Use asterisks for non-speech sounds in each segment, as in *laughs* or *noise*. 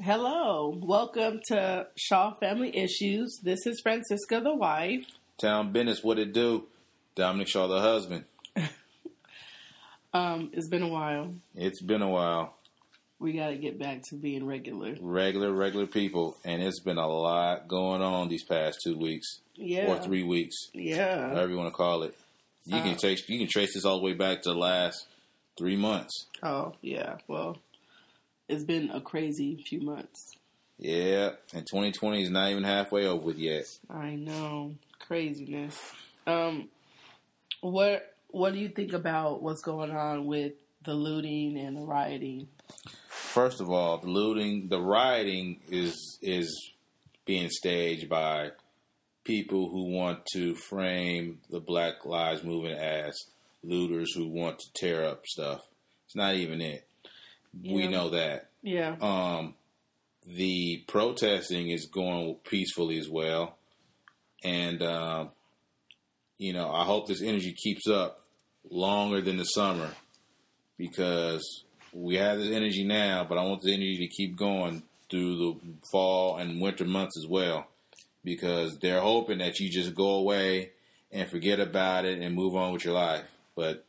Hello, welcome to Shaw Family Issues. This is Francisca, the wife. Town business, what it do? Dominic Shaw, the husband. *laughs* Um, it's been a while. It's been a while. We got to get back to being regular. Regular, regular people, and it's been a lot going on these past two weeks Yeah, or three weeks, Yeah, whatever you want to call it. You Uh, can trace you can trace this all the way back to the last three months. Oh, yeah. Well, it's been a crazy few months. Yeah, and 2020 is not even halfway over with yet. I know craziness. Um, what What do you think about what's going on with the looting and the rioting? First of all, the looting, the rioting is is being staged by people who want to frame the Black Lives Movement as looters who want to tear up stuff. It's not even it. We Yeah. know that. Yeah, Um, the protesting is going peacefully as well, and um, you know I hope this energy keeps up longer than the summer because we have this energy now, but I want the energy to keep going through the fall and winter months as well because they're hoping that you just go away and forget about it and move on with your life. But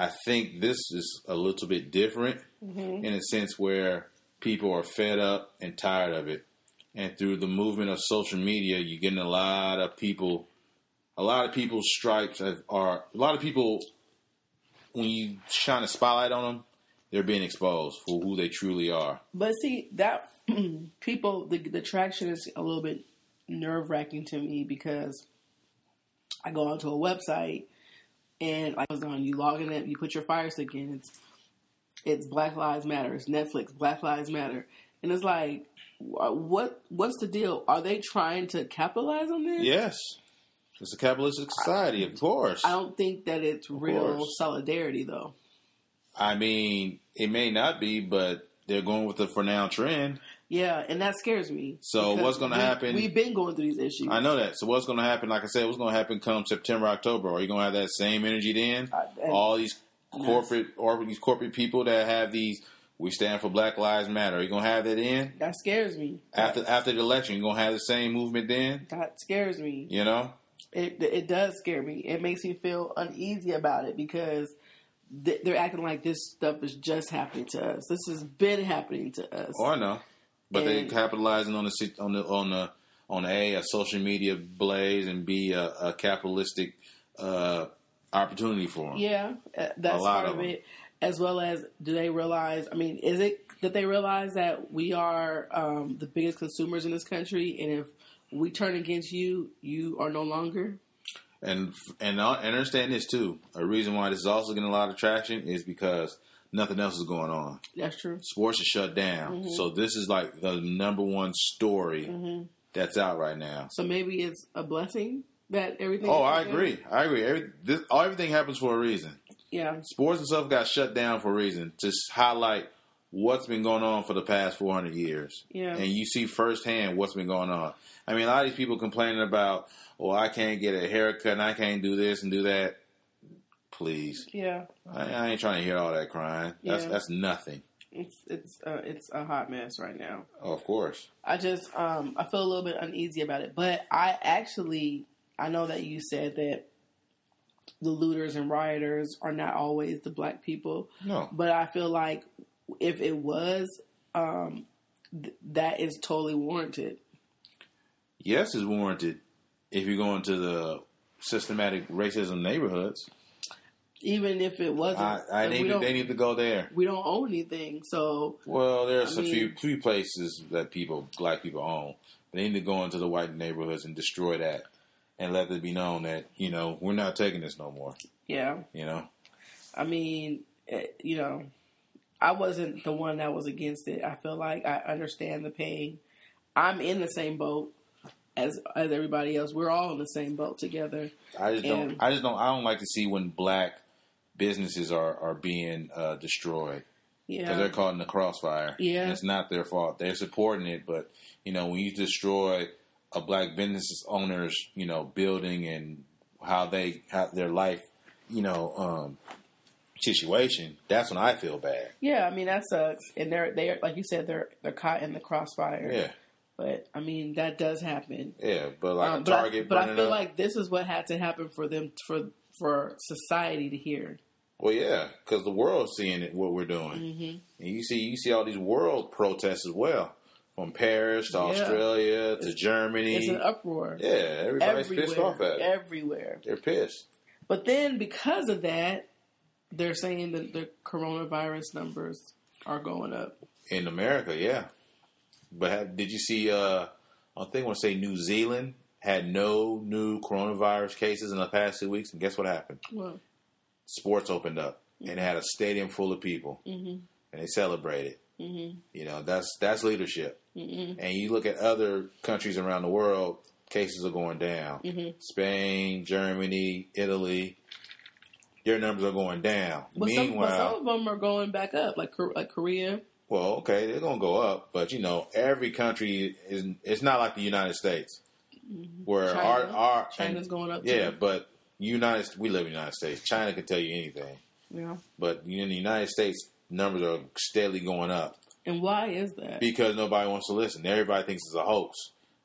I think this is a little bit different Mm-hmm. in a sense where people are fed up and tired of it. And through the movement of social media, you're getting a lot of people, a lot of people's stripes are, a lot of people, when you shine a spotlight on them, they're being exposed for who they truly are. But see that *clears throat* people the the traction is a little bit nerve wracking to me because I go onto a website and like I was on you log in it, you put your fire stick in, it's it's Black Lives Matter, it's Netflix, Black Lives Matter. And it's like what what's the deal? Are they trying to capitalize on this? Yes. It's a capitalistic society, of course. I don't think that it's real course. solidarity though. I mean, it may not be, but they're going with the for now trend. Yeah, and that scares me. So what's gonna happen- We've been going through these issues. I know that. So what's going to happen? Like I said, what's going to happen come September, October? Are you going to have that same energy then? I- All these corporate or these corporate people that have these, we stand for Black Lives Matter. Are you going to have that in that scares me. after after the election? You going to have the same movement then? That scares me. You know? It it does scare me. It makes me feel uneasy about it because they're acting like this stuff is just happening to us. This has been happening to us. Oh, I know. But they capitalizing on the on the on the on a a social media blaze and b a, a capitalistic uh, opportunity for them. yeah, uh, that's part of of it. As well as, do they realize? I mean, is it that they realize that we are um, the biggest consumers in this country, and if we turn against you, you are no longer. And and I understand this too. A reason why this is also getting a lot of traction is because nothing else is going on. That's true. Sports is shut down, mm-hmm. so this is like the number one story mm-hmm. that's out right now. So maybe it's a blessing that everything. Oh, I agree. I agree. Every, this, everything happens for a reason. Yeah, Sports and stuff got shut down for a reason. Just highlight what's been going on for the past 400 years. Yeah. And you see firsthand what's been going on. I mean, a lot of these people complaining about, oh, I can't get a haircut and I can't do this and do that. Please. yeah. I, I ain't trying to hear all that crying. That's Yeah. that's that's nothing. It's it's uh, it's a hot mess right now. Oh, of course. I just um I feel a little bit uneasy about it, but I actually I know that you said that the looters and rioters are not always the black people, No. but I feel like if it was, um, th- that is totally warranted. Yes, is warranted if you go into the systematic racism neighborhoods. Even if it wasn't, I, I and need to, they need to go there. we don't own anything, so Well, there's I a few mean- few places that people, black people, own. They need to go into the white neighborhoods and destroy that, and let it be known that you know we're not taking this no more. yeah. You know, I mean, eh, you know, I wasn't the one that was against it. I feel like I understand the pain. I'm in the same boat as as everybody else. We're all in the same boat together. I just don't. I just don't. I don't like to see when black businesses are are being uh, destroyed because Yeah, they're caught in the crossfire. Yeah. And it's not their fault. They're supporting it, but you know when you destroy a black business owner's you know building and how they how their life you know um, situation, that's when I feel bad. Yeah, I mean that sucks, and they're they're like you said they're they're caught in the crossfire. Yeah, But I mean that does happen. yeah, but like Um, but I, Target but I feel up. like this is what had to happen for them for for society to hear. Well, yeah, because the world's seeing it, what we're doing, Mm-hmm. and you see you see all these world protests as well, from Paris to Yeah. Australia to Germany. It's an uproar. yeah, everybody's everywhere, pissed off at it. everywhere. They're pissed. But then because of that, they're saying that the coronavirus numbers are going up. in America, yeah. But have, did you see? Uh, I think I want to say New Zealand had no new coronavirus cases in the past two weeks, and guess what happened? Well, Sports opened up, and had a stadium full of people, hmm and they celebrated. hmm You know, that's that's leadership. hmm And you look at other countries around the world, cases are going down. hmm Spain, Germany, Italy, their numbers are going down. But, some, but Meanwhile, some of them are going back up, like like Korea. Well, okay, they're gonna go up, but you know, every country is. It's not like the United States, where China. our our China's going up. yeah, too. but United we live in the United States. China can tell you anything, yeah. but in the United States, numbers are steadily going up And why is that? because nobody wants to listen. Everybody thinks it's a hoax.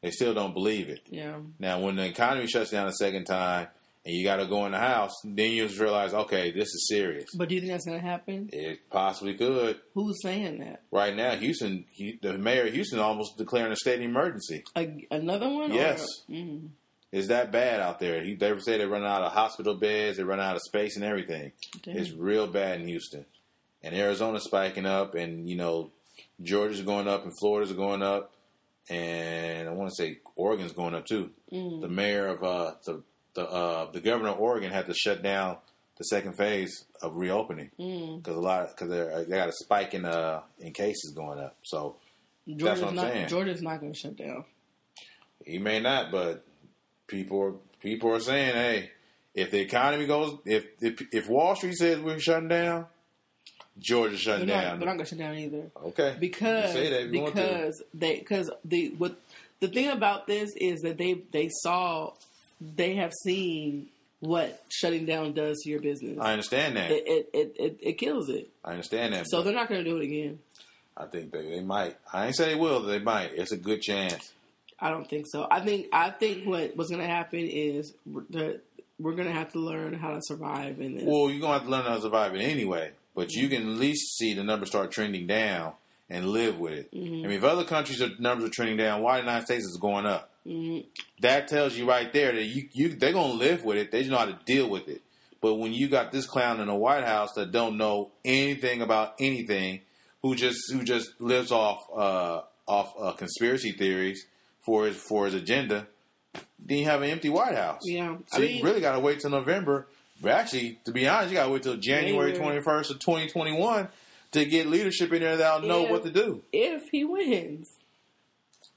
They still don't believe it. yeah. Now, when the economy shuts down a second time and you got to go in the house, then you just realize, okay, this is serious. But do you think that's going to happen? It possibly could. Who's saying that? Right now, Houston, he, the mayor of Houston, almost declaring a state of emergency. A, another one? or- Yes. Mm, It's that bad out there. He, they say they're running out of hospital beds, they run out of space and everything. damn. It's real bad in Houston. And Arizona's spiking up, and, you know, Georgia's going up, and Florida's going up, and I want to say Oregon's going up too. Mm. The mayor of, uh, the, the, uh, the governor of Oregon had to shut down the second phase of reopening Mm. because a lot because they got a spike in uh in cases going up. So Georgia's what I'm not, saying. Georgia's not going to shut down. He may not, but people are people are saying, hey, if the economy goes, if if, if Wall Street says we're shutting down, Georgia's They're shutting not, down. they're not going to shut down either. okay, because You say that if you want to. because they because the what the thing about this is that they they saw they have seen what shutting down does to your business. I understand that. it, it, it, it it kills it. I understand that. So they're not going to do it again. I think they, they might. I ain't say they will. They might. It's a good chance. I don't think so. I think I think what what's going to happen is that we're going to have to learn how to survive in this. Well, you're gonna have to learn how to survive it anyway. But you can at least see the numbers start trending down and live with it. Mm-hmm. I mean, if other countries' are, numbers are trending down, why the United States is going up? Mhm. That tells you right there that you, you they're gonna live with it. They just know how to deal with it. But when you got this clown in the White House that don't know anything about anything, who just who just lives off uh, off uh, conspiracy theories for his for his agenda, then you have an empty White House. Yeah, So I you really got to wait till November. But actually, to be honest, you got to wait till January twenty first of twenty twenty one to get leadership in there that'll know Yeah. what to do. if he wins,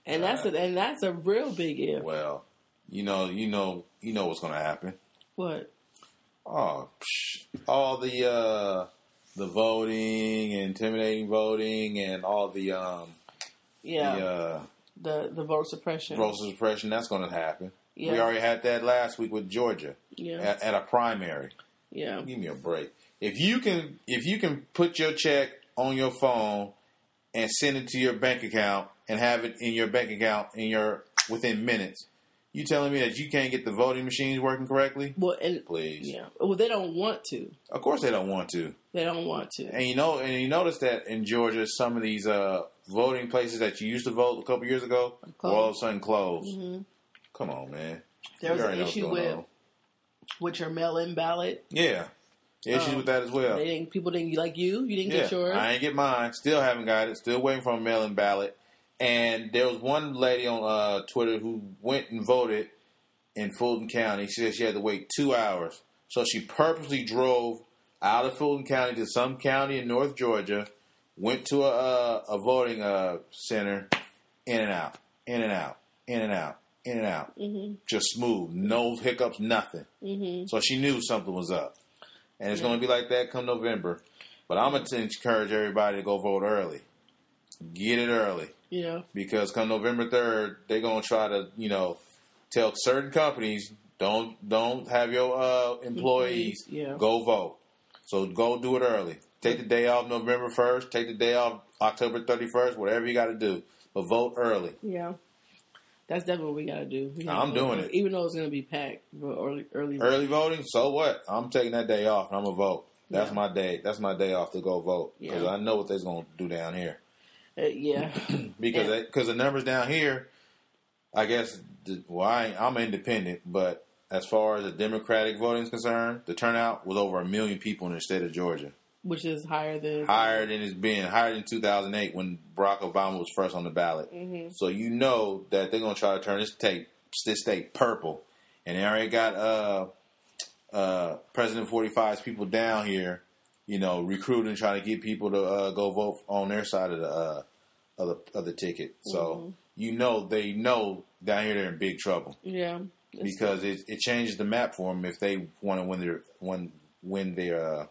and that's a, and that's a real big if. Well, you know, you know, you know what's going to happen. What? Oh, psh, all the uh, the voting, intimidating voting, and all the um, Yeah, the uh, the the vote suppression. Vote suppression. That's going to happen. Yeah. We already had that last week with Georgia Yeah, at, at a primary. yeah, Give me a break. If you can, if you can put your check on your phone and send it to your bank account and have it in your bank account in your within minutes, you telling me that you can't get the voting machines working correctly? Well, and Please. yeah, well, they don't want to. Of course they don't want to. They don't want to. And you know, and you notice that in Georgia, some of these uh, voting places that you used to vote a couple years ago, were all of a sudden closed. Mhm. Come on, man. There was an already know what's issue with on. with your mail-in ballot. yeah, issues Um, with that as well. They didn't. People didn't like you. You didn't Yeah, get yours. I ain't get mine. Still haven't got it. Still waiting for a mail-in ballot. And there was one lady on uh, Twitter who went and voted in Fulton County. She said she had to wait two hours, so she purposely drove out of Fulton County to some county in North Georgia, went to a, a voting uh, center, in and out, in and out, in and out, in and out, hmm just smooth, no hiccups, nothing. hmm So she knew something was up. And it's Yeah. going to be like that come November. But I'm going to encourage everybody to go vote early. Get it early. Yeah. Because come November 3rd, they're going to try to, you know, tell certain companies don't don't have your uh, employees Yeah. go vote. So go do it early. Take the day off November first. Take the day off October thirty first. Whatever you got to do, but vote early. Yeah. That's definitely what we gotta do. Gotta I'm doing it. even though it's gonna be packed. But early, early, Early voting. So what? I'm taking that day off and I'm gonna vote. That's Yeah. my day. That's my day off to go vote because Yeah. I know what they're gonna do down here. Uh, yeah, *clears throat* *clears throat* because because the numbers down here, I guess. Well, I I'm independent, but as far as the Democratic voting is concerned, the turnout was over a million people in the state of Georgia, which is higher than higher than it's been, higher than 2008 when Barack Obama was first on the ballot. Mhm. So you know that they're gonna try to turn this state this state purple, and they already got uh uh President 45's people down here, you know, recruiting, trying to get people to uh, go vote on their side of the uh, of the of the ticket. So you know they know down here they're in big trouble Yeah, because it, it changes the map for them if they want to win their win win their uh,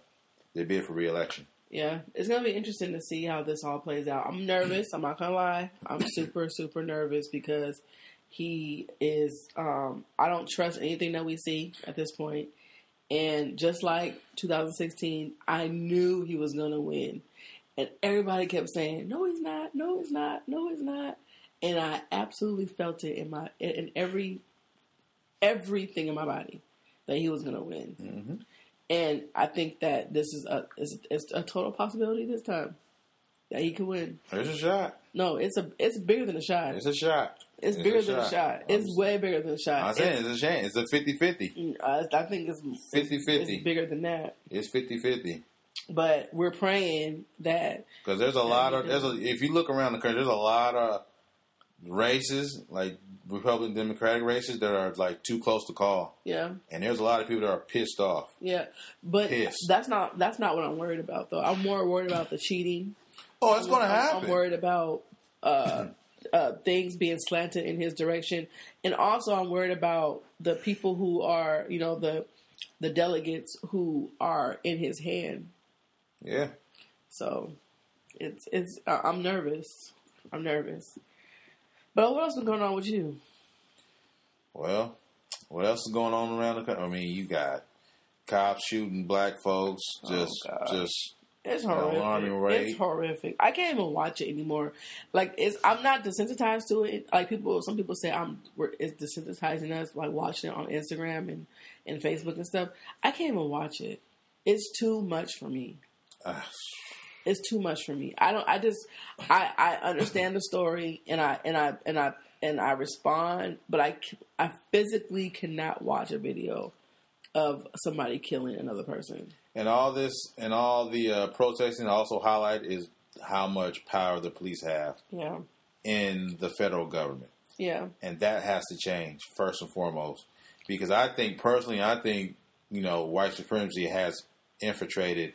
their bid for reelection. yeah, it's gonna be interesting to see how this all plays out. I'm nervous. I'm not gonna lie. I'm super, super nervous because he is. Um, I don't trust anything that we see at this point. And just like 2016, I knew he was gonna win, and everybody kept saying, "No, he's not. No, he's not. No, he's not." And I absolutely felt it in my in every everything in my body that he was gonna win. Mm-hmm. And I think that this is a is, is a total possibility this time that he could win. It's a shot. No, it's a it's bigger than a shot. It's a shot. It's, it's bigger a than a shot. shot. It's I'm- way bigger than a shot. I'm saying it's a chance. It's a 50-50. Mm, I, I think it's 50-50. It's bigger than that. It's 50-50. But we're praying that Because there's a lot of there's a, if you look around the country, there's a lot of races like Republican Democratic races that are like too close to call, yeah and there's a lot of people that are pissed off. yeah. But Pissed. that's not that's not what I'm worried about though. I'm more worried about the cheating. Oh, it's going to happen. I'm worried about uh, uh, things being slanted in his direction, and also I'm worried about the people who are, you know, the the delegates who are in his hand. yeah, So it's it's I- I'm nervous. I'm nervous. But what else been going on with you? well, what else is going on around the country? I mean, you got cops shooting black folks, just Oh, just It's horrific. It's horrific. I can't even watch it anymore. Like it's, I'm not desensitized to it. Like people, some people say I'm. we're- It's desensitizing us. Like watching it on Instagram and and Facebook and stuff. I can't even watch it. It's too much for me. uh, It's too much for me. I don't. I just. I I understand the story and I and I and I and I respond, but I I physically cannot watch a video of somebody killing another person. and all this and all the uh, protesting also highlight is how much power the police have Yeah. in the federal government. Yeah. and that has to change first and foremost because I think personally, I think you know white supremacy has infiltrated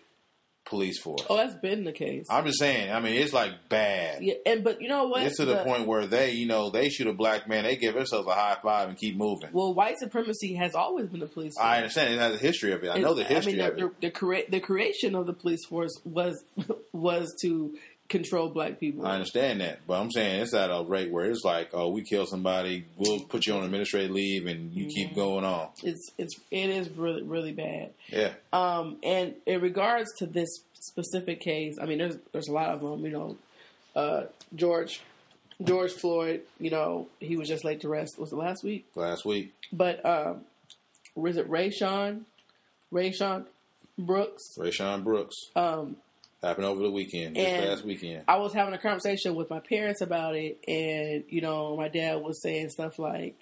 police force. Oh, that's been the case. I'm just saying. I mean, it's like bad. Yeah, and but you know what? It's to the, point where they, you know, they shoot a black man, they give themselves a high five and keep moving. Well, white supremacy has always been the police. Force. I understand it has a history of it. I know the history I mean, of the, it. the, the, crea- the creation of the police force was *laughs* was to control black people. I understand that, but I'm saying it's at a rate where it's like, oh, we kill somebody, we'll put you on administrative leave, and you keep going on. It's it's it is really really bad. Yeah, Um, and in regards to this specific case, I mean, there's there's a lot of them. You know, uh, George George Floyd. You know, he was just laid to rest. Was it last week? last week, But um, was it Ray Sean? Ray Sean Brooks. Rayshawn Brooks Um, happened over the weekend, this And- past weekend. I was having a conversation with my parents about it, and you know, my dad was saying stuff like,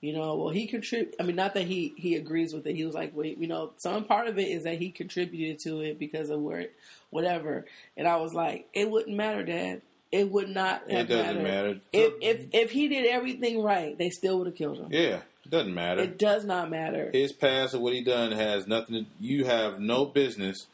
you know, well, he contribute. I mean, not that he he agrees with it. He was like, wait, you know, some part of it is that he contributed to it because of where, whatever. And I was like, it wouldn't matter, Dad. It would not. It doesn't mattered. matter. If if if he did everything right, they still would have killed him. Yeah, it doesn't matter. It does not matter. His past or what he done has nothing. to You have no business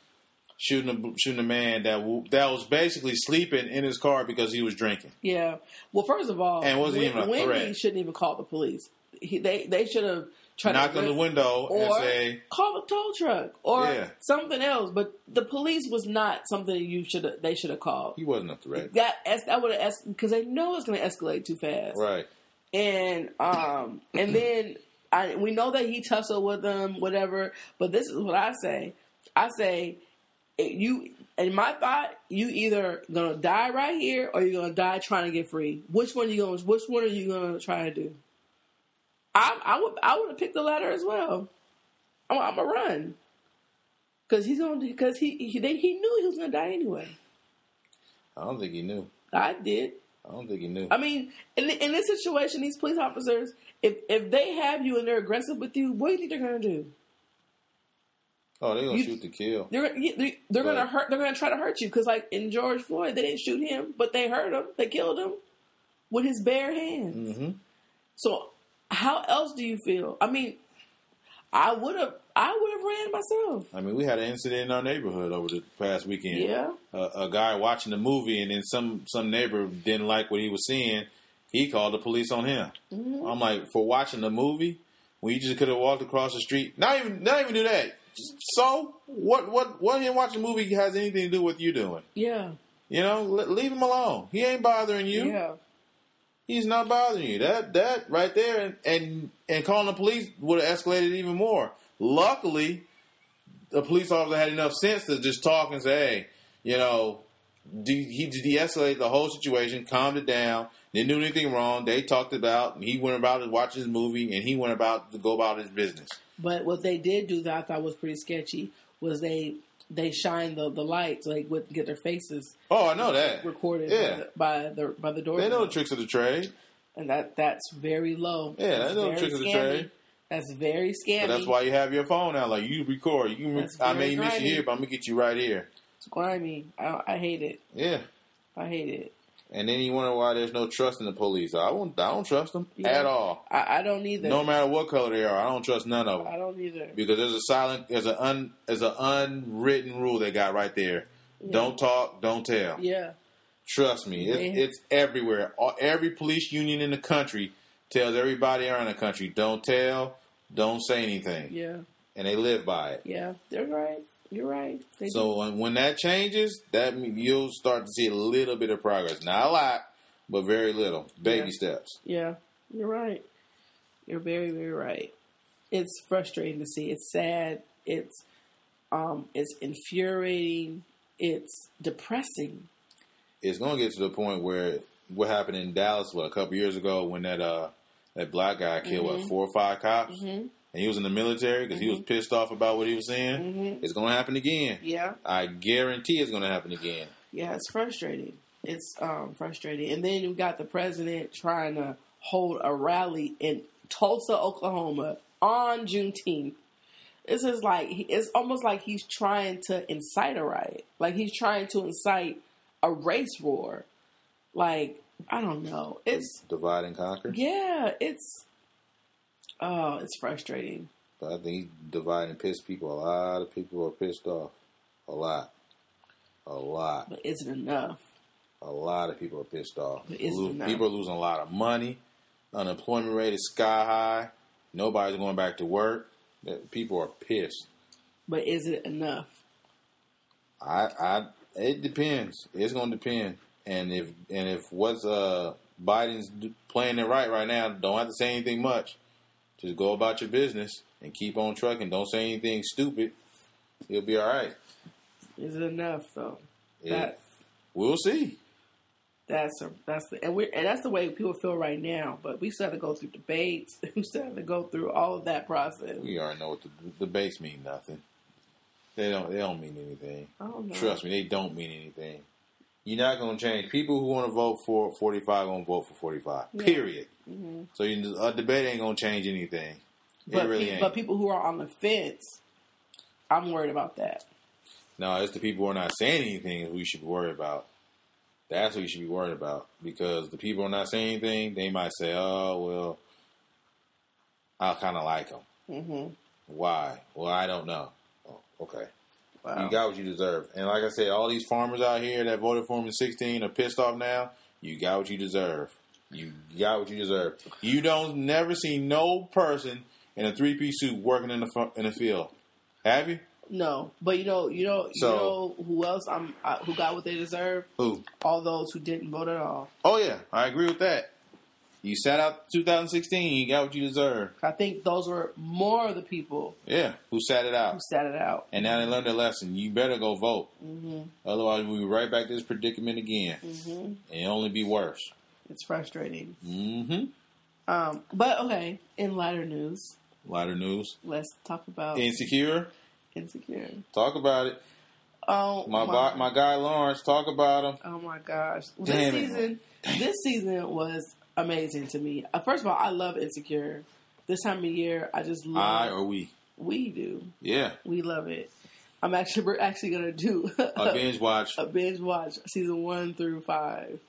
shooting a shooting a man that w- that was basically sleeping in his car because he was drinking. Yeah. Well, first of all, And wasn't even a Wendy threat. shouldn't even call the police. He, they they should have tried Knocked to on the window and or say, call a tow truck or Yeah. something else. But the police was not something you should. They should have called. he wasn't a threat. That that would have because they know it's going to escalate too fast. Right. And um and then I we know that he tussled with them, whatever. But this is what I say. I say you in my thought, you either gonna die right here or you're gonna die trying to get free. Which one are you gonna? Which one are you gonna try to do? I I would I would have picked the latter as well. I'm, I'm gonna run because he's gonna because he he they, he knew he was gonna die anyway. I don't think he knew. I did. I don't think he knew. I mean, in in this situation, these police officers, if if they have you and they're aggressive with you, what do you think they're gonna do? Oh, they're gonna You- shoot to kill. They're they're, they're gonna hurt. They're gonna try to hurt you because, like in George Floyd, they didn't shoot him, but they hurt him. They killed him with his bare hands. hmm So, how else do you feel? I mean, I would have. I would have ran myself. I mean, we had an incident in our neighborhood over the past weekend. Yeah. a, a guy watching the movie, and then some some neighbor didn't like what he was seeing. He called the police on him. Mm-hmm. I'm like, for watching the movie, when you just could have walked across the street. Not even not even do that. So what? What? What? Him watching the movie has anything to do with you doing? Yeah. You know, le- leave him alone. He ain't bothering you. Yeah. He's not bothering you. That that right there, and and, and calling the police would have escalated even more. Luckily, the police officer had enough sense to just talk and say, "Hey, you know, de- he de-escalated the whole situation, calmed it down, didn't do anything wrong. They talked about, and he went about to watch his movie, and he went about to go about his business. But what they did do that I thought was pretty sketchy was they they shine the the lights like with get their faces Oh, I know that. recorded Yeah. by the by the, door. They know the tricks of the trade. and that that's very low. Yeah, That's they know the very tricks of the trade. That's very. But that's why you have your phone out. Like you record. You can. That's I may miss you here, but I'm gonna get you right here. it's grimy. I, I hate it. Yeah. I hate it. And then you wonder why there's no trust in the police. I don't. I don't trust them Yeah. at all. I, I don't either. No matter what color they are, I don't trust none of them I don't either. because there's a silent, there's an un, there's an unwritten rule they got right there. Don't talk, don't tell. Yeah. Trust me, it's, Yeah. it's everywhere. All, every police union in the country tells everybody around the country, don't tell, don't say anything, Yeah. and they live by it. Yeah. They're right. You're right. They. So when, when that changes, that you'll start to see a little bit of progress. Not a lot, but very little. Baby Yeah. steps. Yeah, you're right. You're very, very right. It's frustrating to see. It's sad. It's um, it's infuriating. It's depressing. It's going to get to the point where what happened in Dallas what, a couple years ago when that uh that black guy killed what four or five cops, Mhm. And he was in the military because he was pissed off about what he was saying. Mhm. It's going to happen again. Yeah, I guarantee it's going to happen again. yeah, it's frustrating. It's um, frustrating. And then you got the president trying to hold a rally in Tulsa, Oklahoma on Juneteenth. This is like it's almost like he's trying to incite a riot. Like he's trying to incite a race war. Like I don't know. It's Divide and conquer. yeah. It's oh, it's frustrating. But I think he's dividing pissed people. A lot of people are pissed off. A lot. A lot. But is it enough? A lot of people are pissed off. But is it enough? people are losing a lot of money. Unemployment rate is sky high. Nobody's going back to work. People are pissed. But is it enough? I, I, it depends. It's going to depend. And if and if what's uh Biden's playing it right right now, don't have to say anything much. Just go about your business and keep on trucking. Don't say anything stupid. You'll be all right. Is it enough though? Yeah. That We'll see. that's a that's the and we and that's the way people feel right now. But we still have to go through debates. *laughs* We still have to go through all of that process. We already know what the, the debates mean. Nothing. They don't. They don't mean anything. Oh, know. Trust me, they don't mean anything. You're not going to change. People who want to vote for 45 going to vote for 45. Yeah. Period. Mhm. So you, a debate ain't going to change anything. It But, really pe- ain't. but people who are on the fence, I'm worried about that. no, it's the people who are not saying anything who you should be worried about. That's what you should be worried about because the people who are not saying anything, they might say, "Oh well, I kind of like them." hmm Why? Well, I don't know. Oh, okay. Wow. You got what you deserve. And like I said, all these farmers out here that voted for him in 16 are pissed off now. You got what you deserve. You got what you deserve. You don't never see no person in a three piece suit working in the fu- in the field. Have you? no, but you know, you know, you know who else? I'm uh, who got what they deserve? Who? All those who didn't vote at all. Oh yeah, I agree with that. You sat out 2016. You got what you deserve. I think those were more of the people Yeah, who sat it out, who sat it out. and now they learned their lesson. You better go vote. hmm Otherwise, we'll be right back to this predicament again, hmm and it'll only be worse. It's frustrating. Mm-hmm. Um, but okay, in lighter news, Lighter news. let's talk about Insecure. insecure. Talk about it. Oh My my, my guy Lawrence. Talk about him. Oh my gosh! Damn this it. season, this season was amazing to me. Uh, first of all, I love Insecure. This time of year, I just love. I or we. we do. Yeah. We love it. I'm actually we're actually gonna do A binge watch. *laughs* a binge watch season one through five.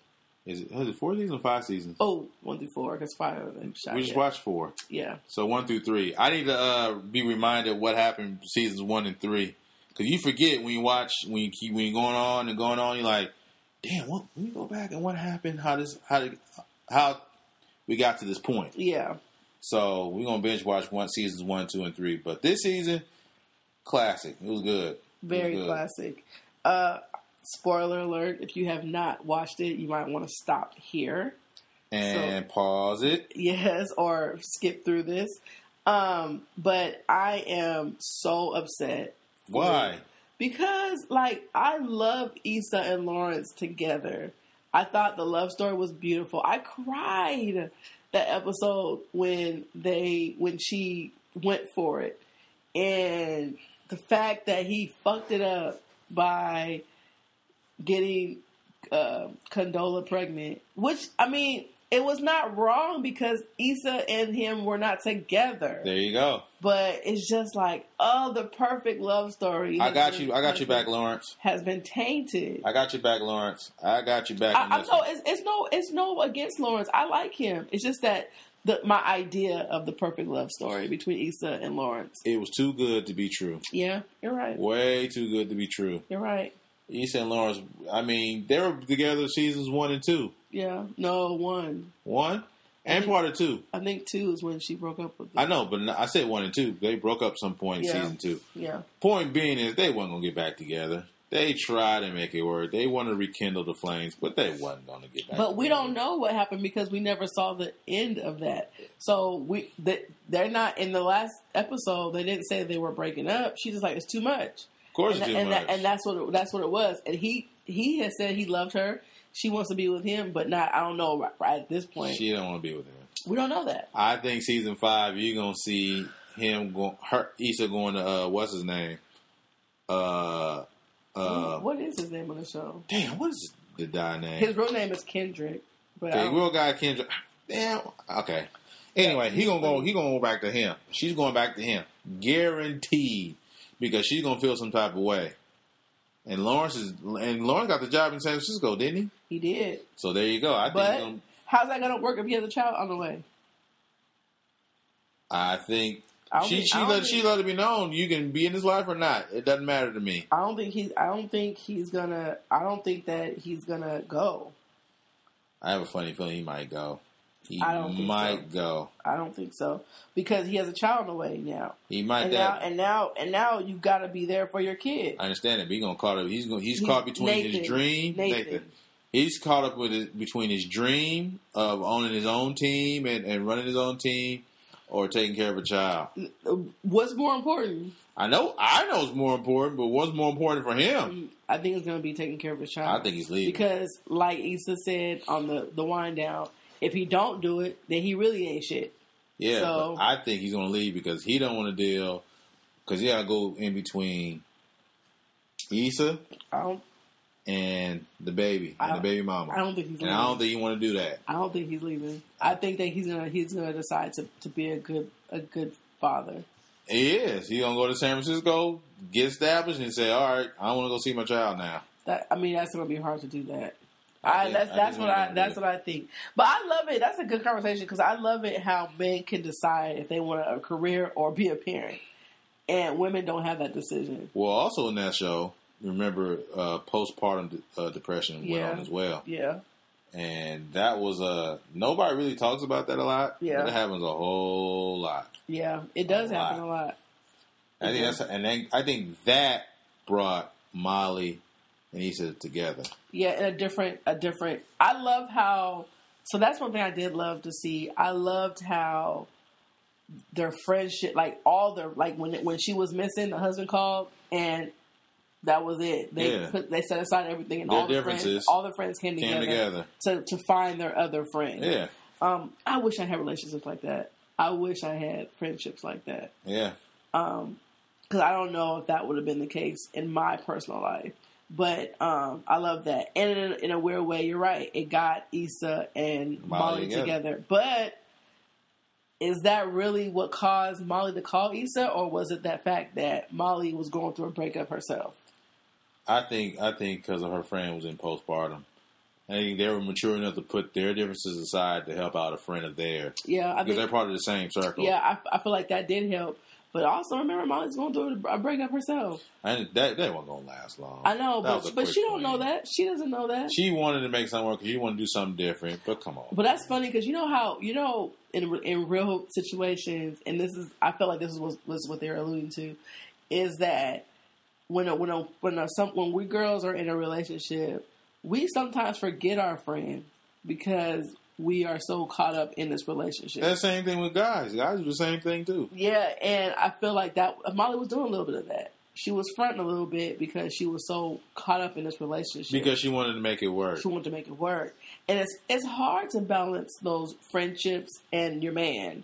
Is it, is it four seasons or five seasons? Oh, one through four because five of them we just yet. watched four. Yeah, So one through three. I need to uh, be reminded what happened seasons one and three because you forget when you watch when you keep when you're going on and going on. You're like, damn, what? Let me go back and what happened? How does how did how we got to this point? yeah. So we're gonna binge watch one seasons one, two, and three. But this season, classic. It was good. It was Very good. classic. Uh, spoiler alert: If you have not watched it, you might want to stop here. And pause it. yes, or skip through this. Um, but I am so upset Why? because, like, I love Issa and Lawrence together. I thought the love story was beautiful. I cried that episode when they when she went for it, and the fact that he fucked it up by getting uh, Condola pregnant, which I mean, it was not wrong because Issa and him were not together. There you go. But it's just like, oh, the perfect love story. I got you. I got you back, Lawrence. Has been tainted. I got you back, Lawrence. I got you back. I, I know it's, it's no, it's no against Lawrence. I like him. It's just that the my idea of the perfect love story between Issa and Lawrence. It was too good to be true. Yeah, you're right. Way too good to be true. You're right. Issa and Lawrence, I mean, they were together seasons one and two. Yeah, no one. One and part of two. I think two is when she broke up with. I know, but I said one and two. They broke up some point in Yeah. season two. Yeah, Point being is they wasn't gonna get back together. They tried to make it work. They wanted to rekindle the flames, but they wasn't gonna get back. but we don't know what happened because we never saw the end of that. So we they, they're not in the last episode. They didn't say they were breaking up. She's just like it's too much. Of course, and, and, that, and that's what it, that's what it was. And he he has said he loved her. She wants to be with him, but not. I don't know right, right at this point. she don't want to be with him. we don't know that. I think season five, you're gonna see him go. Her Issa going to uh, what's his name? Uh, uh, what is his name on the show? damn, what is the guy name? His real name is Kendrick. But Okay, real guy Kendra. Damn. Okay. Anyway, he gonna go. He gonna go back to him. She's going back to him, guaranteed, because she's gonna feel some type of way. And Lawrence is, and Lawrence got the job in San Francisco, didn't he? he did. So there you go. I. But he's gonna, how's that going to work if he has a child on the way? I think I she think- she let think- she let it be known you can be in his life or not. It doesn't matter to me. I don't think he's. I don't think he's gonna. I don't think that he's gonna go. I have a funny feeling he might go. He I don't think might so. go. I don't think so because he has a child on the way now, He might. and That now and now and now you got to be there for your kid. I understand it. But he gonna caught up. He's gonna. He's, He's caught between his dream. Nathan. He's caught up with it between his dream of owning his own team and, and running his own team, or taking care of a child. Uh, what's more important? I know. I know it's more important, but what's more important for him? Mm, I think it's gonna be taking care of his child. I think he's leaving. because, like Issa said on the the wind down, if he don't do it, then he really ain't shit. yeah, so- I think he's gonna leave because he don't want to deal because he gotta go in between Issa and the baby and the baby mama. I don't think he's. and Leaving. I don't think you want to do that. I don't think he's leaving. I think that he's gonna he's gonna decide to, to be a good a good father. He is. He gonna go to San Francisco, get established, and say, "All right, I want to go see my child now." That I mean, that's gonna be hard to do that. I I, that's I that's what I that's what I think. But I love it. That's a good conversation because I love it how men can decide if they want a career or be a parent, and women don't have that decision. Well, also in that show, remember uh, postpartum de- uh, depression went on as well, Yeah, and that was uh, nobody really talks about that a lot. Yeah. it happens a whole lot. yeah, it does A lot. happen a lot. I think Yeah. that's and then, I think that brought Molly and Issa together. Yeah, in a different a different. I love how So that's one thing I did love to see. I loved how their friendship, like all their, like when when she was missing, the husband called and that was it. They Yeah. put they set aside everything and Their all the friends, all the friends came Came together, together. to to find their other friend. Yeah, Um, I wish I had relationships like that. I wish I had friendships like that. yeah. Um, because I don't know if that would have been the case in my personal life. But um, I love that, and in a, in a weird way, you're right. It got Issa and Molly Molly, together. But is that really what caused Molly to call Issa, or was it that fact that Molly was going through a breakup herself? I think I think because of her friend was in postpartum. I think they were mature enough to put their differences aside to help out a friend of theirs Yeah, I because they're part of the same circle. Yeah, I, I feel like that did help. But also remember, Molly's going through uh, a breakup herself. and that that wasn't gonna last long. I know, That but but she don't know that. She doesn't know that. She wanted to make something work because she wanted to do something different. But come on, But that's funny because you know how you know in in real situations, and this is I feel like this was, was what they're alluding to, is that when a, when a, when a, some when we girls are in a relationship, we sometimes forget our friends because we are so caught up in this relationship. that same thing with guys. Guys do the same thing too. yeah, and I feel like that Molly was doing a little bit of that. She was fronting a little bit because she was so caught up in this relationship Because she wanted to make it work. she wanted to make it work. And it's it's hard to balance those friendships and your man.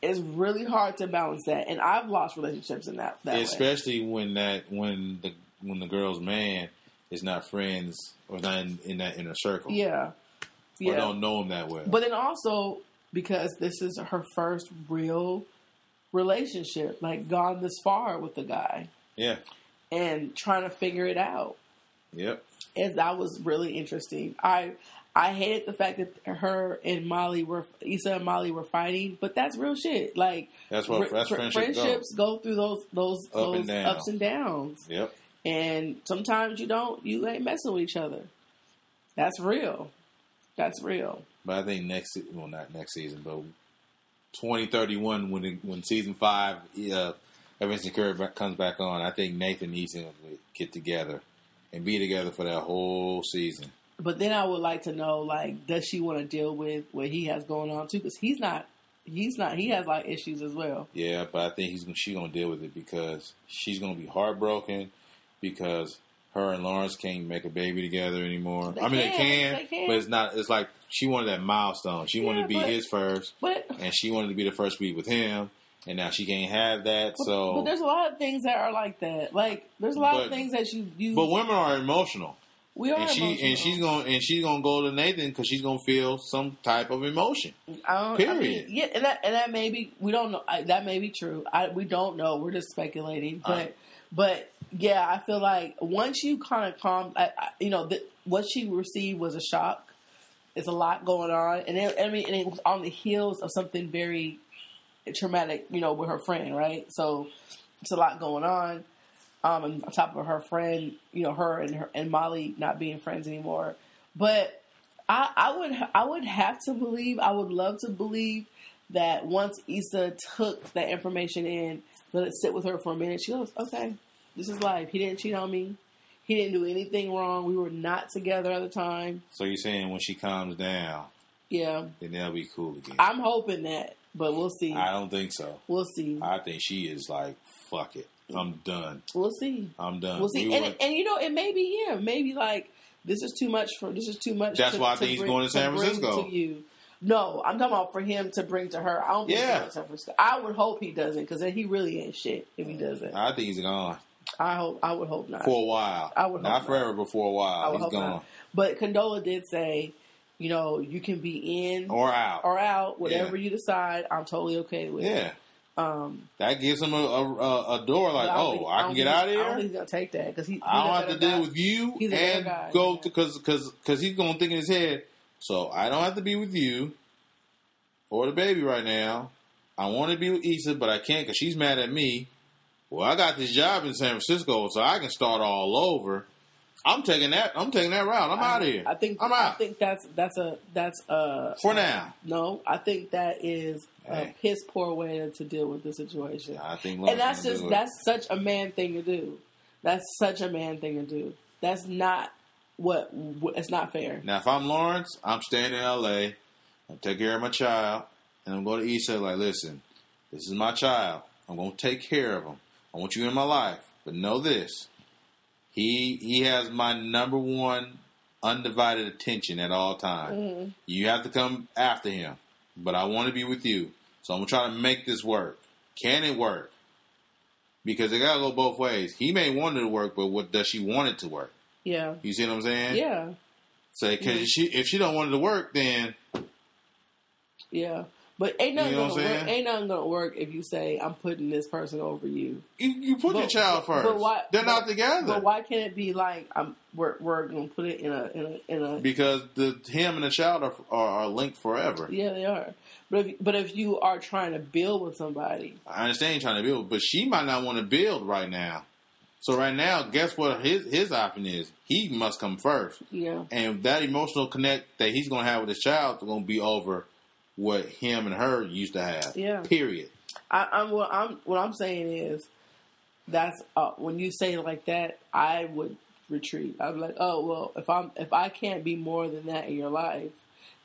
It's really hard to balance that. And I've lost relationships in that, that way. Especially when that when the when the girl's man is not friends or not in, in that inner circle. Yeah. Or don't know him that well. But then also because this is her first real relationship, like gone this far with the guy yeah. and trying to figure it out. Yep. And that was really interesting. I I hated the fact that her and Molly were Issa and Molly were fighting, but that's real shit. Like That's what that's fr- friendship friendships go through those those Up and those down. ups and downs, Go. Yep. and sometimes you don't you ain't messing with each other. That's real. That's real. But I think next, well, not next season, but twenty thirty one when it, when season five, uh, Curry back, comes back on, I think Nathan needs to get together and be together for that whole season. But then I would like to know, like, does she want to deal with what he has going on too? Because he's not, he's not, he has like issues as well. Yeah, but I think he's she's gonna deal with it because she's gonna be heartbroken because her and Lawrence can't make a baby together anymore. They I mean, can, they can, they can. but it's not. It's like she wanted that milestone. She wanted to be but- his first, But and she wanted to be the first to be with him. And now she can't have that. So, but there's a lot of things that are like that. Like there's a lot But- of things that you. But women are emotional, we are and she emotional. and she's gonna and she's gonna go to Nathan because she's gonna feel some type of emotion. I don't, I Period. mean, yeah, and that and that may be we don't know. I, that may be true. I, we don't know. We're just speculating. But Right. but yeah, I feel like once you kind of calm, I, I, you know, the, what she received was a shock. It's a lot going on, and it, I mean, and it was on the heels of something very traumatic, you know, with her friend, right? So it's a lot going on. Um, and on top of her friend, you know, her and her and Molly not being friends anymore. But I, I would I would have to believe I would love to believe that once Issa took that information in, let it sit with her for a minute. She goes, "Okay, this is life. He didn't cheat on me. He didn't do anything wrong. We were not together at the time. So you're saying when she calms down, Yeah, then they'll be cool again? I'm hoping that, but we'll see. I don't think so. We'll see. I think she is like, fuck it, I'm done. We'll see. I'm done. We'll see. We And were- and you know, it may be him. Maybe like this is too much for this is too much. That's to- why I think he's bring- going to San Francisco. To you. No, I'm talking about for him to bring to her. I don't think he's Yeah. going to San Francisco. I would hope he doesn't because then he really ain't shit if he mm. doesn't. I think he's gone I hope. I would hope not. for a while. I would not forever, but for a while. would He's hope gone not. But Condola did say, you know, you can be in or out. or out, whatever you decide. I'm totally okay with. yeah, Um, that gives him a, a, a door like, oh, think- I don't can get out of I don't here. think he's gonna take that because he. I don't have to deal guy. with you He's and guy, go yeah. because because because he's gonna think in his head. So I don't have to be with you or the baby right now. I want to be with Issa, but I can't because she's mad at me. Well, I got this job in San Francisco, so I can start all over. I'm taking that. I'm taking that route. I'm out of here. I think I'm I think that's that's a that's a for now. no. I think that is a piss poor way to, deal with the situation, I think, and that's just it. that's such a man thing to do. That's such a man thing to do. That's not what, it's not fair. Now, if I'm Lawrence, I'm staying in L.A. I'll take care of my child, and I'm going to Issa like, listen, this is my child. I'm going to take care of him. I want you in my life, but know this: he he has my number one undivided attention at all times. Mhm. You have to come after him, but I want to be with you. So I'm gonna try to make this work. Can it work? Because it gotta go both ways. He may want it to work, but what does she want it to work? Yeah. You see what I'm saying? Yeah. So, because Mhm. she, if she don't want it to work, then Yeah. But ain't nothing You know gonna work. Ain't nothing gonna work if you say I'm putting this person over you. you, you put your child first. but why- They're not together But why can't it be like I'm we're we're gonna put it in a in a in a because the him and the child are, are, are linked forever. yeah they are. But if but if you are trying to build with somebody, I understand you're trying to build, but she might not want to build right now. So right now, guess what his his option is? He must come first. yeah, and that emotional connect that he's to have with his child is to be over what him and her used to have. Yeah. Period. I, I'm what I'm what I'm saying is that's uh, when you say like that, I would retreat. I'm like, oh well, if I'm if I can't be more than that in your life,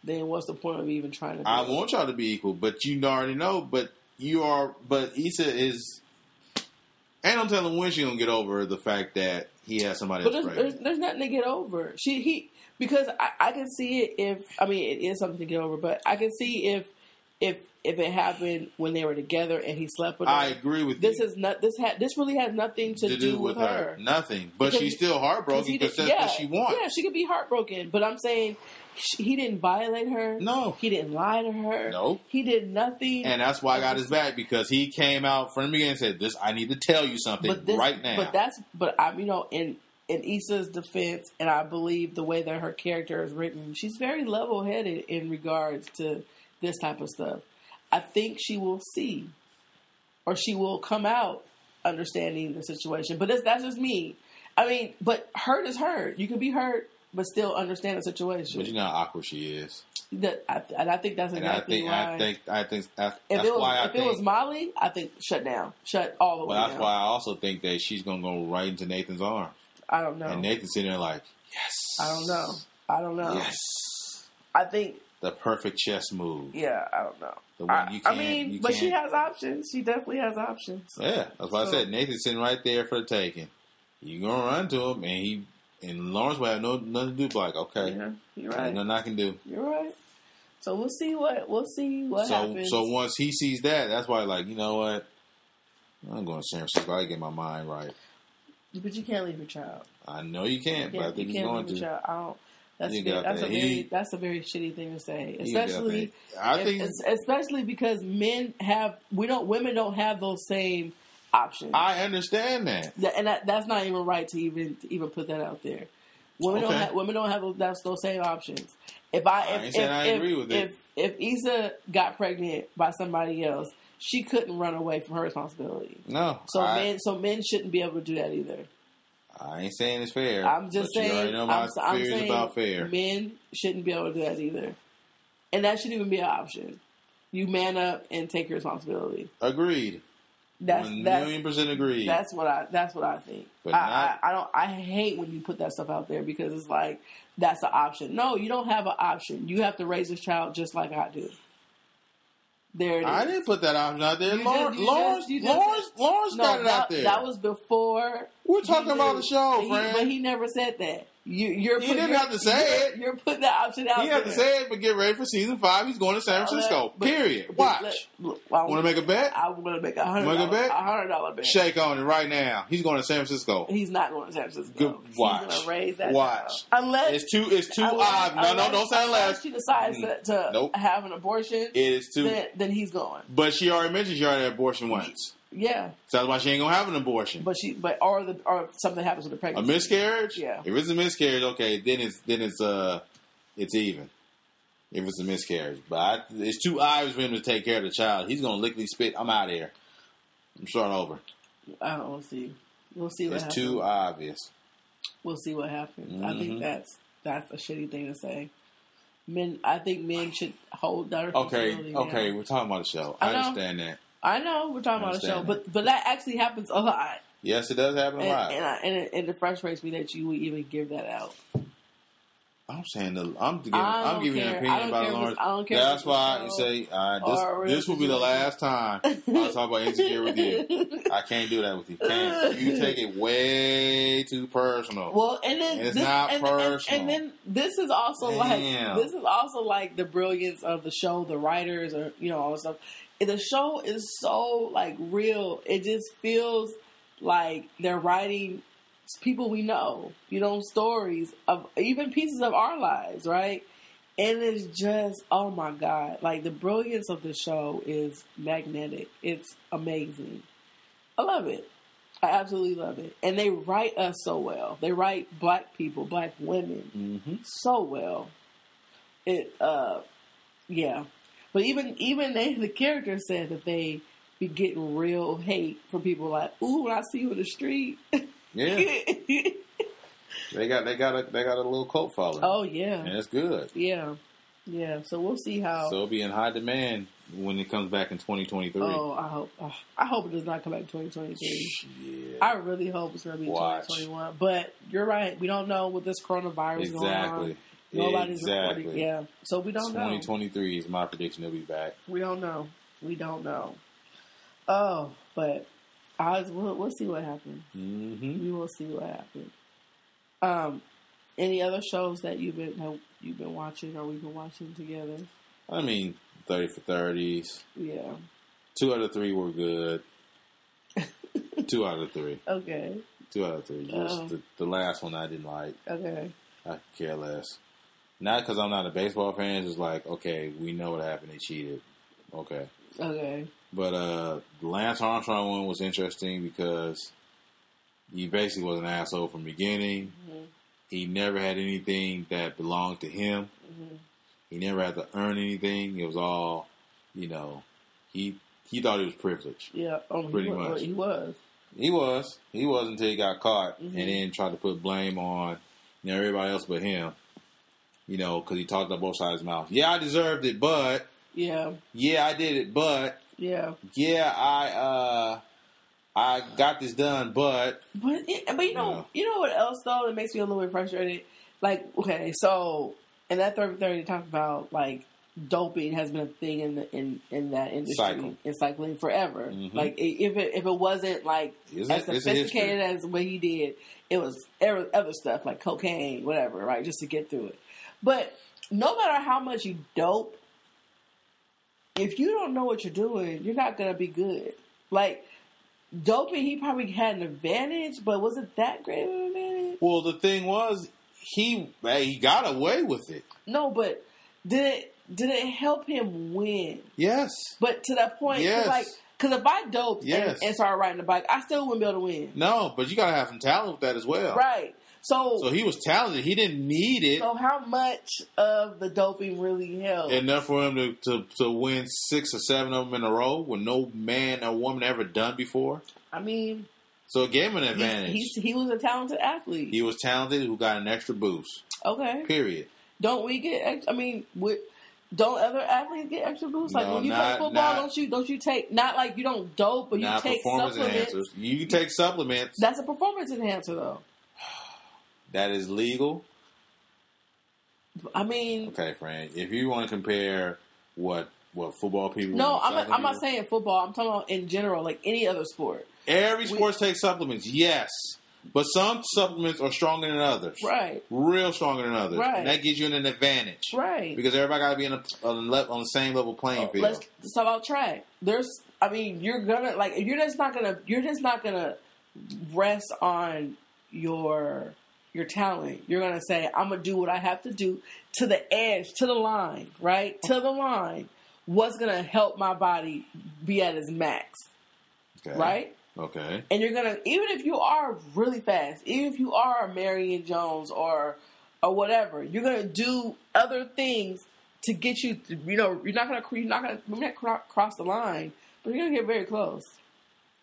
then what's the point of even trying to? I want y'all to be equal, but you already know. But you are. But Issa is. Ain't no telling when she gonna get over the fact that he has somebody But there's, there's, there's nothing to get over. She he because I, I can see it if I mean it is something to get over, but I can see if if if it happened when they were together and he slept with her. I agree with this you. is not this ha- this really has nothing to, to do, with her. nothing. But Because- she's still heartbroken he because that's what she wants. Yeah, she could be heartbroken, but I'm saying he didn't violate her. No. he didn't lie to her. No. he did nothing. And that's why I got his back because he came out from the beginning and said, "This, I need to tell you something this, right now." But that's but I'm you know in in Issa's defense, and I believe the way that her character is written, she's very level headed in regards to this type of stuff. I think she will see, or she will come out understanding the situation. But that's that's just me. I mean, but hurt is hurt. You can be hurt, but still understand the situation. But you know how awkward she is, That, I, and I think that's and I think why. I think I think that's, if it was why I if think it was Molly, I think shut down, shut all the way Well, that's down. why I also think that she's gonna go right into Nathan's arms, I don't know. and Nathan's sitting there like, "Yes, I don't know. I don't know. yes, I think, the perfect chess move, yeah, I don't know. the one I, you can't." mean, you but she has options. She definitely has options. yeah, that's why I said Nathan's sitting right there for the taking. You gonna run to him, and he and Lawrence will have no nothing to do. But like, okay, Yeah, you're right. nothing I can do. You're right. So we'll see what we'll see what so happens. so once he sees that, that's why like you know what. I'm going to San Francisco. I get my mind right. But you can't leave your child. I know you can't, You but I think you can't going leave your child. I don't. That's a, out that's a very that's a very shitty thing to say, He get out especially. I if- think especially because men have we don't women don't have those same options. I understand that. That- and that, that's not even right to even to even put that out there. Women don't have women don't have those, that's those same options. If I if if, I if, with if, it. if Issa got pregnant by somebody else, she couldn't run away from her responsibility. No, So I, men so men shouldn't be able to do that either. I ain't saying it's fair. I'm just but You saying. already know my I'm, I'm saying about fair. men shouldn't be able to do that either, and that shouldn't even be an option. You man up and take your responsibility. Agreed. That's One that's million percent agreed. That's what I. That's what I think. But I, not- I, I don't. I hate when you put that stuff out there because it's like that's an option. No, you don't have an option. You have to raise this child just like I do. There it is. I didn't put that option out there. You Lawrence, just- Lawrence, just- Lawrence, Lawrence no, got it that, out there. that was before. We're talking about the show, He- friend. but he never said that. You, you're put- didn't you're- have to say you're- it. You're putting that option out. he had to say it, but get ready for season five. He's going to San Francisco. But- Period. but Watch. let- Want to make a bet? I want to make a hundred. Make a bet? A hundred dollar bet. Shake on it right now. He's going to San Francisco. He's not going to San Francisco. Good- watch. going raise that. Watch. Unless It's too. It's too odd. No, no, don't say unless unless. she decides to, mm. to Nope. have an abortion. It is too. then, then he's going. But she already mentioned she already had an abortion once. Yeah, So that's why she ain't gonna have an abortion. but she, but or the or something happens with the pregnancy. A miscarriage? Yeah. If it's a miscarriage, okay, then it's then it's uh it's even. If it's a miscarriage, but I, it's too obvious for him to take care of the child. He's gonna lickly spit. I'm out of here. I'm starting over. I don't we'll see. We'll see what It's happens. too obvious. We'll see what happens. I Mhm. think that's that's a shitty thing to say. Men, I think men should hold their Okay, okay, we're talking about the show. I I, understand that. I know we're talking about a show, but but that actually happens a lot, Yes, it does happen a and lot. and, I, and, it, and it frustrates me that you would even give that out. I'm saying the I'm giving I I'm giving care. an opinion about Lawrence. I don't care That's why I say uh, or a real this this will be the last time I'll talk about insecure with you. *laughs* I can't do that with you. Can't you take it way too personal? Well, and then It's this, not and, and- personal. And, then this is also Damn. like this is also like the brilliance of the show, the writers, or you know all the stuff. The show is so like real. It just feels like they're writing people we know, you know, stories of even pieces of our lives, right? And it's just oh my god, like the brilliance of the show is magnetic. It's amazing. I love it. I absolutely love it. And they write us so well. They write black people, black women hmm so well. It uh yeah. But even even they, the character said that they be getting real hate from people like, ooh, when I see you in the street. Yeah, *laughs* they got they got a they got a little cult following, oh yeah. and it's good. Yeah. Yeah. So we'll see how So it'll be in high demand when it comes back in 2023. Oh, I hope oh, I hope it does not come back in twenty twenty three. Yeah, I really hope it's gonna be Watch. twenty twenty one. But you're right, we don't know with this coronavirus going on. Nobody's exactly. reporting. Yeah. So we don't know. 2023 is my prediction. They'll be back. We don't know. We don't know. Oh, but I we'll, we'll see what happens. hmm We will see what happens. Um, any other shows that you've been that you've been watching or we've been watching together? I mean, 30 for 30s. Yeah. Two out of three were good. *laughs* Two out of three. Okay. Two out of three. Just the, the last one I didn't like. Okay. I could care less. Not because I'm not a baseball fan. It's like, okay, we know what happened. They cheated. Okay. Okay. But uh, Lance Armstrong one was interesting because he basically was an asshole from the beginning. Mhm. He never had anything that belonged to him. Mhm. He never had to earn anything. It was all, you know, he he thought he was privileged. Yeah. Oh, Pretty he was, much. He was. He was. He was until he got caught Mhm. and then tried to put blame on you know, everybody else but him. You know, because he talked out both sides of his mouth. Yeah, I deserved it, but Yeah. yeah, I did it, but Yeah. yeah, I uh I got this done, but But it, but you know Yeah. you know what else though that makes me a little bit frustrated. Like okay, so in that third thirty talk about like doping has been a thing in the in in that industry Cycle. in cycling forever. Mhm. Like if it if it wasn't like It's as a- it's a history. sophisticated as what he did, it was er- other stuff like cocaine, whatever, right? Just to get through it. But no matter how much you dope, if you don't know what you're doing, you're not gonna be good. Like doping, he probably had an advantage, but was it that great of an advantage? well, the thing was he he got away with it. No, but did it did it help him win? Yes. But to that point, Yes. like, because if I doped Yes. and, and started riding the bike, I still wouldn't be able to win. No, but you gotta have some talent with that as well. Right. So, So he was talented. He didn't need it so how much of the doping really helped? enough for him to, to, to win six or seven of them in a row with no man or woman ever done before. I mean, So it gave him an advantage. he's, he was a talented athlete. he was talented who got an extra boost. okay. Period. Don't we get? I mean, with, don't other athletes get extra boosts? Like No, when you not- play football, not- don't you don't you take not like you don't dope, but you take supplements. enhancers. You take supplements. That's a performance enhancer, though. That is legal. I mean, Okay, friend. If you want to compare what what football people no, I'm not, I'm not saying football. I'm talking about in general, like any other sport. every sports takes supplements. Yes, but some supplements are stronger than others. Right. Real stronger than others. Right. And that gives you an advantage. Right. Because everybody got to be in a, on, the le- on the same level playing Oh, field. Let's, let's talk about track. There's, I mean, you're gonna like you're just not gonna you're just not gonna rest on your your talent. You're gonna say, I'm gonna do what I have to do to the edge, to the line, right, to the line. What's gonna help my body be at its max, Okay. right? Okay. And you're gonna even if you are really fast, even if you are a Marion Jones or or whatever, you're gonna do other things to get you. To, you know, you're not gonna you're not gonna you're not cro- cross the line, but you're gonna get very close.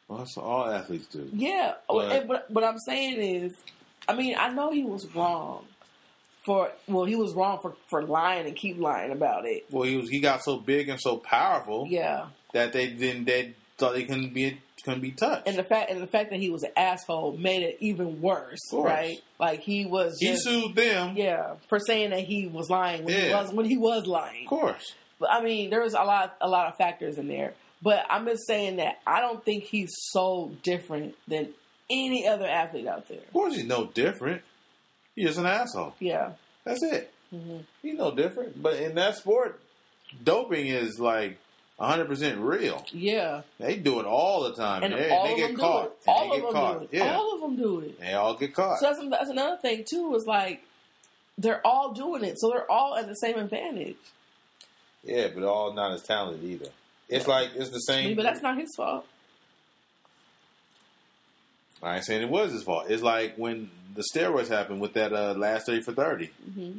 Well, that's what all athletes do. Yeah, But- what, what I'm saying is, I mean, I know he was wrong for well, he was wrong for for lying and keep lying about it. Well, he was he got so big and so powerful Yeah, that they then they thought they couldn't be couldn't be touched. And the fact and the fact that he was an asshole made it even worse, right? Like he was he sued them. yeah, for saying that he was lying when he was when he was lying. Of course. But I mean, there was a lot a lot of factors in there. But I'm just saying that I don't think he's so different than any other athlete out there. Of course he's no different. He's just an asshole. Yeah. That's it. Mhm. He's no different. But in that sport, doping is like 100% real. Yeah. They do it all the time. And they, all they get caught. All they of get them caught. do it. Yeah. All of them do it. They all get caught. So that's, that's another thing too. Is like they're all doing it, so they're all at the same advantage. yeah, but all not as talented either. It's like, it's the I same. mean, but that's not his fault. I ain't saying it was his fault. It's like when the steroids happened with that uh, last 30 for 30. hmm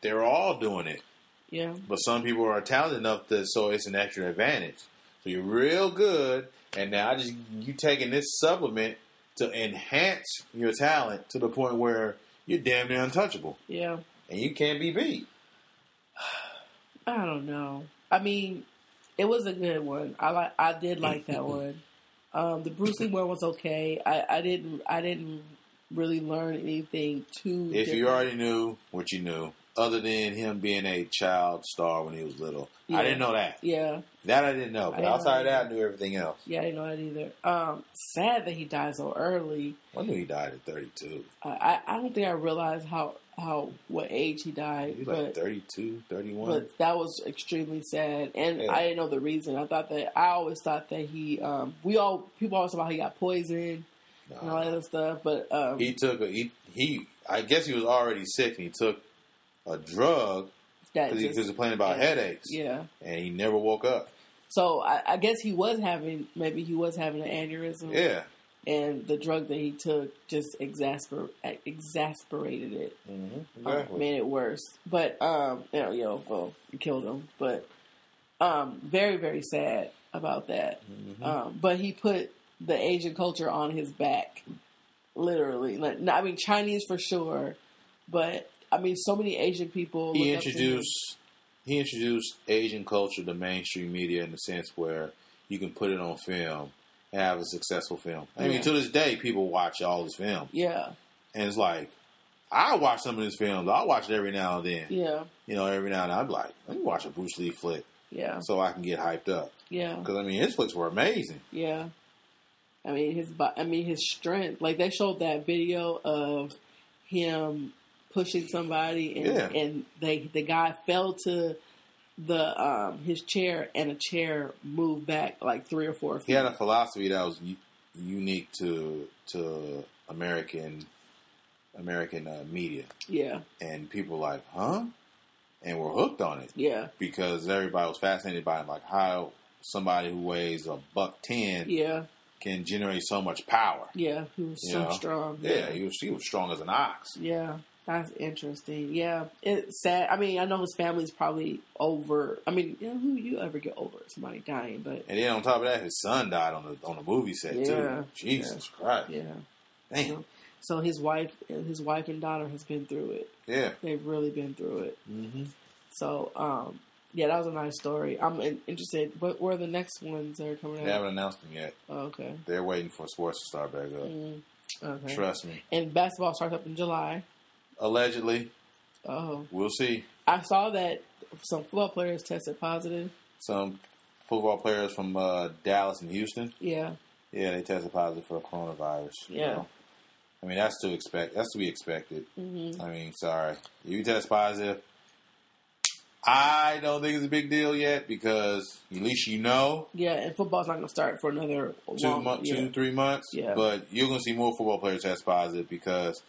They were all doing it. Yeah. But some people are talented enough to, so it's an extra advantage. So you're real good, and now I just you taking this supplement to enhance your talent to the point where you're damn near untouchable, Yeah. and you can't be beat. *sighs* I don't know. I mean, it was a good one. I like. I did like that *clears throat* one. Um, the Bruce Lee one was okay. I, I didn't. I didn't really learn anything too. If you already knew what you knew, other than him being a child star when he was little, Yeah. I didn't know that. yeah, That I didn't know. But didn't outside of know that, I knew everything else. yeah, I didn't know that either. Um, sad that he died so early. I knew he died at 32. I, I, I don't think I realized how how what age he died, He was like but 32, 31. but that was extremely sad, and Yeah. I didn't know the reason. I thought that I always thought that he um we all people always about he got poisoned and all that other stuff, but um he took a he, he I guess he was already sick and he took a drug because he just- was complaining about yeah. headaches yeah. and he never woke up. So I, I guess he was having maybe he was having an aneurysm, Yeah, and the drug that he took just exasper exasperated it, mm-hmm. uh, made it worse. But um, you know, know, well, it killed him. But um, very very sad about that. Mm-hmm. Um, but he put the Asian culture on his back, literally. Like, I mean, Chinese for sure, but I mean, so many Asian people. he look up to him. introduced he introduced Asian culture to mainstream media in the sense where you can put it on film have a successful film. I mean, Yeah. to this day, people watch all his films, Yeah, and it's like I watch some of his films. I watch it every now and then. yeah, You know, every now and then I'm like, let me watch a Bruce Lee flick yeah, so I can get hyped up yeah. because I mean his flicks were amazing. Yeah, I mean his, I mean his strength. Like they showed that video of him pushing somebody, and Yeah. and they the guy fell to the um his chair, and a chair moved back like three or four feet. He had a philosophy that was u- unique to to American American uh, media, yeah, and people were like, huh, and were hooked on it yeah, because everybody was fascinated by him, like how somebody who weighs a buck ten yeah, can generate so much power. yeah. He was You so know? strong. Yeah, he was he was strong as an ox. Yeah, that's interesting. Yeah, it's sad. I mean, I know his family's probably over. I mean, you know, who you ever get over somebody dying? But And then on top of that, his son died on the on the movie set Yeah. too. Jesus Christ, yeah, damn, so his wife, his wife and daughter has been through it. yeah. They've really been through it. Mm-hmm. So, um, yeah, that was a nice story. I'm in- interested. What were the next ones that are coming out? They haven't announced them yet. Oh, okay. They're waiting for sports to start back up. Mm, okay. Trust me. And basketball starts up in July. Allegedly, Oh, we'll see. I saw that some football players tested positive. Some football players from uh, Dallas and Houston, Yeah, yeah, they tested positive for coronavirus. you Yeah. know. I mean that's to expect. That's to be expected. hmm I mean, sorry, if you test positive, I don't think it's a big deal yet because at least you know yeah. And football's not going to start for another two long, months, yeah. two three months. Yeah. But you're gonna see more football players test positive because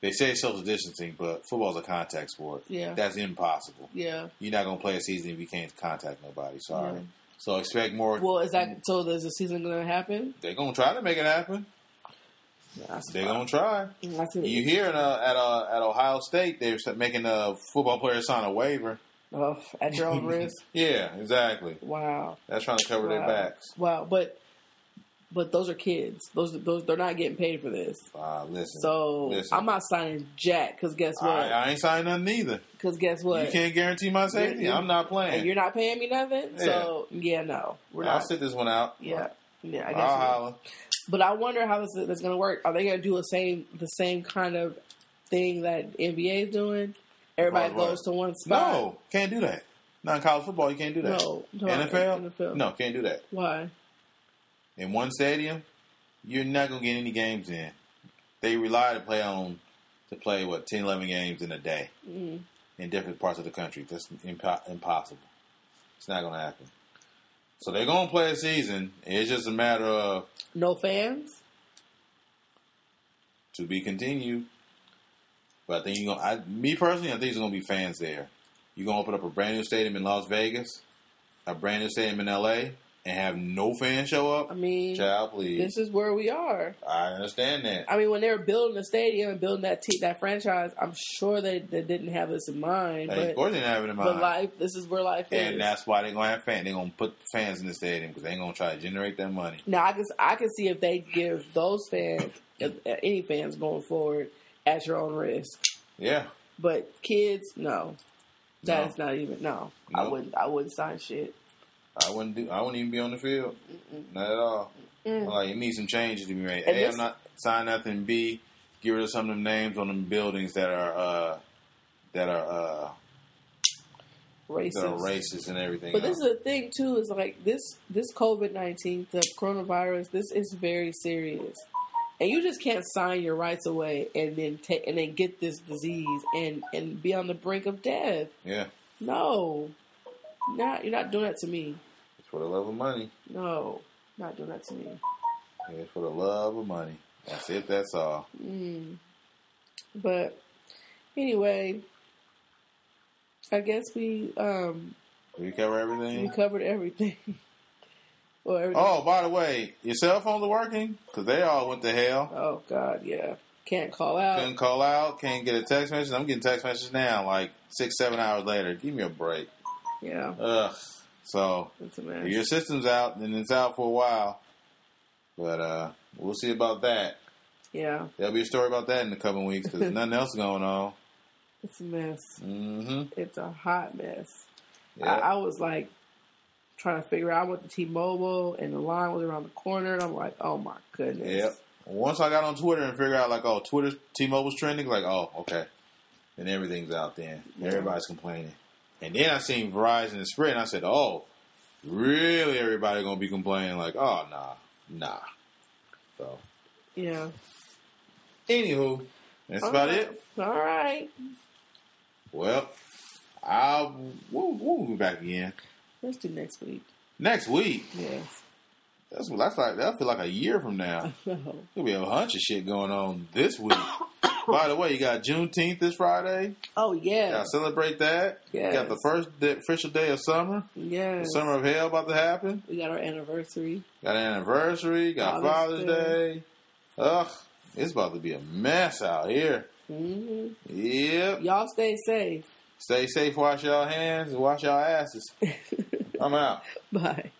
they say social distancing, but football's a contact sport. Yeah. That's impossible. Yeah. You're not gonna play a season if you can't contact nobody. Sorry. Yeah. So expect more. Well, is that so? Is the season going to happen? they're gonna try to make it happen. That's They're gonna try. That's. You hear uh, at uh, at Ohio State they're making a football player sign a waiver. Oh, at your own *laughs* risk. Yeah, exactly. Wow. That's trying to cover their backs. Wow. But But those are kids. Those those they're not getting paid for this. Uh, listen. So listen. I'm not signing Jack because guess what? I, I ain't signing nothing either. Because guess what? You can't guarantee my safety. You're- I'm not and playing. you're not paying me nothing. So yeah, no, we're I'll not. sit this one out. Yeah, yeah. I guess. I'll holler. But I wonder how this is, going to work. Are they going to do the same the same kind of thing that NBA is doing? Everybody goes to one spot. No, can't do that. Not in college football. You can't do that. No, about NFL? NFL. No, can't do that. Why? In one stadium, you're not gonna get any games in. They rely to play on to play what 10, 11 games in a day Mm. in different parts of the country. That's impo- impossible. It's not gonna happen. So they're gonna play a season. It's just a matter of No fans. to be continued. But I think you're gonna. Me personally, I think there's gonna be fans there. You're gonna open up a brand new stadium in Las Vegas, a brand new stadium in L.A., and have no fans show up. I mean, Child, please. this is where we are. I understand that. I mean, when they were building the stadium and building that te- that franchise, I'm sure they, they didn't have this in mind. Of but course, they didn't have it in mind. but life, this is where life is. and that's why they're gonna have fans. They're gonna put fans in the stadium because they're gonna try to generate that money. Now I can I can see if they give those fans, if, any fans going forward, at your own risk. Yeah, But kids, no, that's No. not even no. I wouldn't I wouldn't sign shit. I wouldn't do. I wouldn't even be on the field. Not at all. Mm. Like it needs some changes to be made. And A, I'm not sign nothing. B, get rid of some of them names on them buildings that are uh, that are uh, Racist. that are racist and everything. But this is the thing too. Is like this this COVID nineteen, the coronavirus. This is very serious, and you just can't sign your rights away and then take and then get this disease and and be on the brink of death. yeah, No, not you're not doing that to me. It's for the love of money. No, not doing that to me. It's for the love of money. That's it. That's all. Mm. But anyway, I guess we um We cover everything. we covered everything. *laughs* well, everything. Oh, by the way, your cell phones are working because they all went to hell. Oh God, yeah. Can't call out. Couldn't call out. Can't get a text message. I'm getting text messages now, like six, seven hours later. Give me a break. Yeah, Ugh. So if your system's out, then it's out for a while. But uh, we'll see about that. Yeah, There'll be a story about that in the coming weeks because *laughs* nothing else is going on. it's a mess. Mm-hmm. It's a hot mess. Yeah. I, I was like trying to figure out what the T-Mobile and the line was around the corner, and I'm like, oh my goodness. Yep. Once I got on Twitter and figured out like, oh, Twitter T-Mobile's trending, like, oh, okay, and everything's out there. Yeah. Everybody's complaining, and then I seen Verizon and Sprint. And I said, oh, really? Everybody gonna be complaining? Like, oh, nah, nah. So, Yeah. anywho, that's All about right. it. All right. Well, I'll we'll, we'll be back again Let's do next week. next week. Yes. That's that's like that feel like a year from now. *laughs* No. There'll be a bunch of shit going on this week. *coughs* By the way, you got Juneteenth this Friday. Oh yeah. Gotta celebrate that. Yeah, Got the first day, official day of summer. Yes. summer of hell about to happen. We got our anniversary. Got an anniversary. Got Father's Father's Day. Day. Ugh, it's about to be a mess out here. hmm Yep. Y'all stay safe. Stay safe. Wash y'all hands and wash y'all asses. *laughs* I'm out. Bye.